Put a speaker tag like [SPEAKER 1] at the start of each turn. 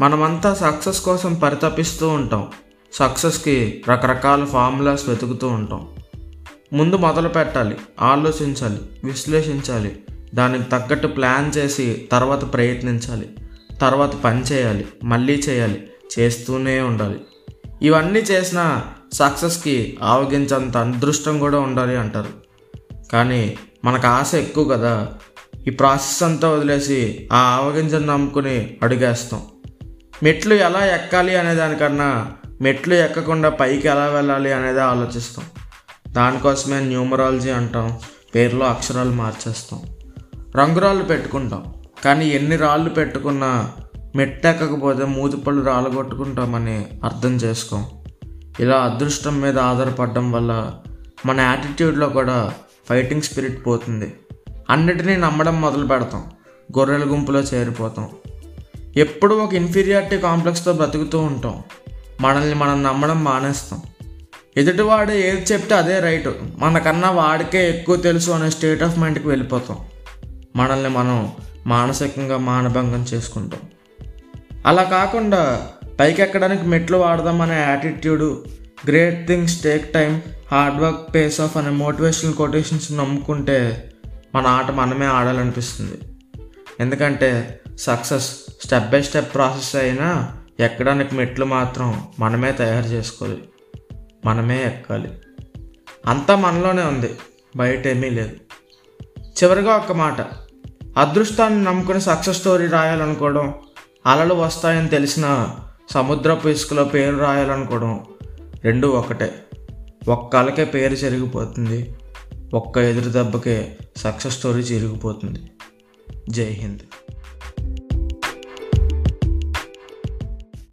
[SPEAKER 1] మనమంతా సక్సెస్ కోసం పరితపిస్తూ ఉంటాం. సక్సెస్కి రకరకాల ఫార్ములాస్ వెతుకుతూ ఉంటాం. ముందు మొదలు పెట్టాలి ఆలోచించాలి విశ్లేషించాలి. దానికి తగ్గట్టు ప్లాన్ చేసి తర్వాత ప్రయత్నించాలి. తర్వాత పని చేయాలి మళ్ళీ చేయాలి చేస్తూనే ఉండాలి. ఇవన్నీ చేసిన సక్సెస్కి ఆవగించంత అదృష్టం కూడా ఉండాలి అంటారు. కానీ మనకు ఆశ ఎక్కువ కదా. ఈ ప్రాసెస్ అంతా వదిలేసి ఆ ఆవగింజను నమ్ముకుని అడిగేస్తాం. మెట్లు ఎలా ఎక్కాలి అనే దానికన్నా మెట్లు ఎక్కకుండా పైకి ఎలా వెళ్ళాలి అనేది ఆలోచిస్తాం. దానికోసమే న్యూమరాలజీ అంటాం పేర్లో అక్షరాలు మార్చేస్తాం. రంగురాళ్ళు పెట్టుకుంటాం కానీ ఎన్ని రాళ్ళు పెట్టుకున్నా మెట్టెక్కకపోతే మూతిపళ్ళు రాళ్ళగొట్టుకుంటామని అర్థం చేసుకోం. ఇలా అదృష్టం మీద ఆధారపడడం వల్ల మన యాటిట్యూడ్లో కూడా ఫైటింగ్ స్పిరిట్ పోతుంది. అన్నిటినీ నమ్మడం మొదలు పెడతాం గొర్రెల గుంపులో చేరిపోతాం. ఎప్పుడూ ఒక ఇన్ఫీరియారిటీ కాంప్లెక్స్తో బ్రతుకుతూ ఉంటాం. మనల్ని మనం నమ్మడం మానేస్తాం. ఎదుటివాడు ఏది చెప్తే అదే రైట్. మనకన్నా వాడికే ఎక్కువ తెలుసు అనే స్టేట్ ఆఫ్ మైండ్కి వెళ్ళిపోతాం. మనల్ని మనం మానసికంగా మానభంగం చేసుకుంటాం. అలా కాకుండా పైకి ఎక్కడానికి మెట్లు అనే attitude great things take time hard work pays off అనే మోటివేషనల్ కొటేషన్స్ నమ్ముకుంటే మన ఆట మనమే ఆడాలనిపిస్తుంది. ఎందుకంటే success step by step process అయినా ఎక్కడానికి మెట్లు మాత్రం మనమే తయారు చేసుకోవాలి. మనమే ఎక్కాలి. అంతా మనలోనే ఉంది. బయట ఏమీ లేదు. చివరిగా ఒక మాట. అదృష్టాన్ని నమ్ముకుని సక్సెస్ స్టోరీ రాయాలనుకోవడం అలలు వస్తాయని తెలిసిన సముద్రపు ఇసుకలో పేరు రాయాలనుకోవడం రెండు ఒకటే. ఒక్క అలకే పేరు చెరిగిపోతుంది. ఒక్క ఎదురు దెబ్బకే సక్సెస్ స్టోరీ చిరిగిపోతుంది. జై హింద్.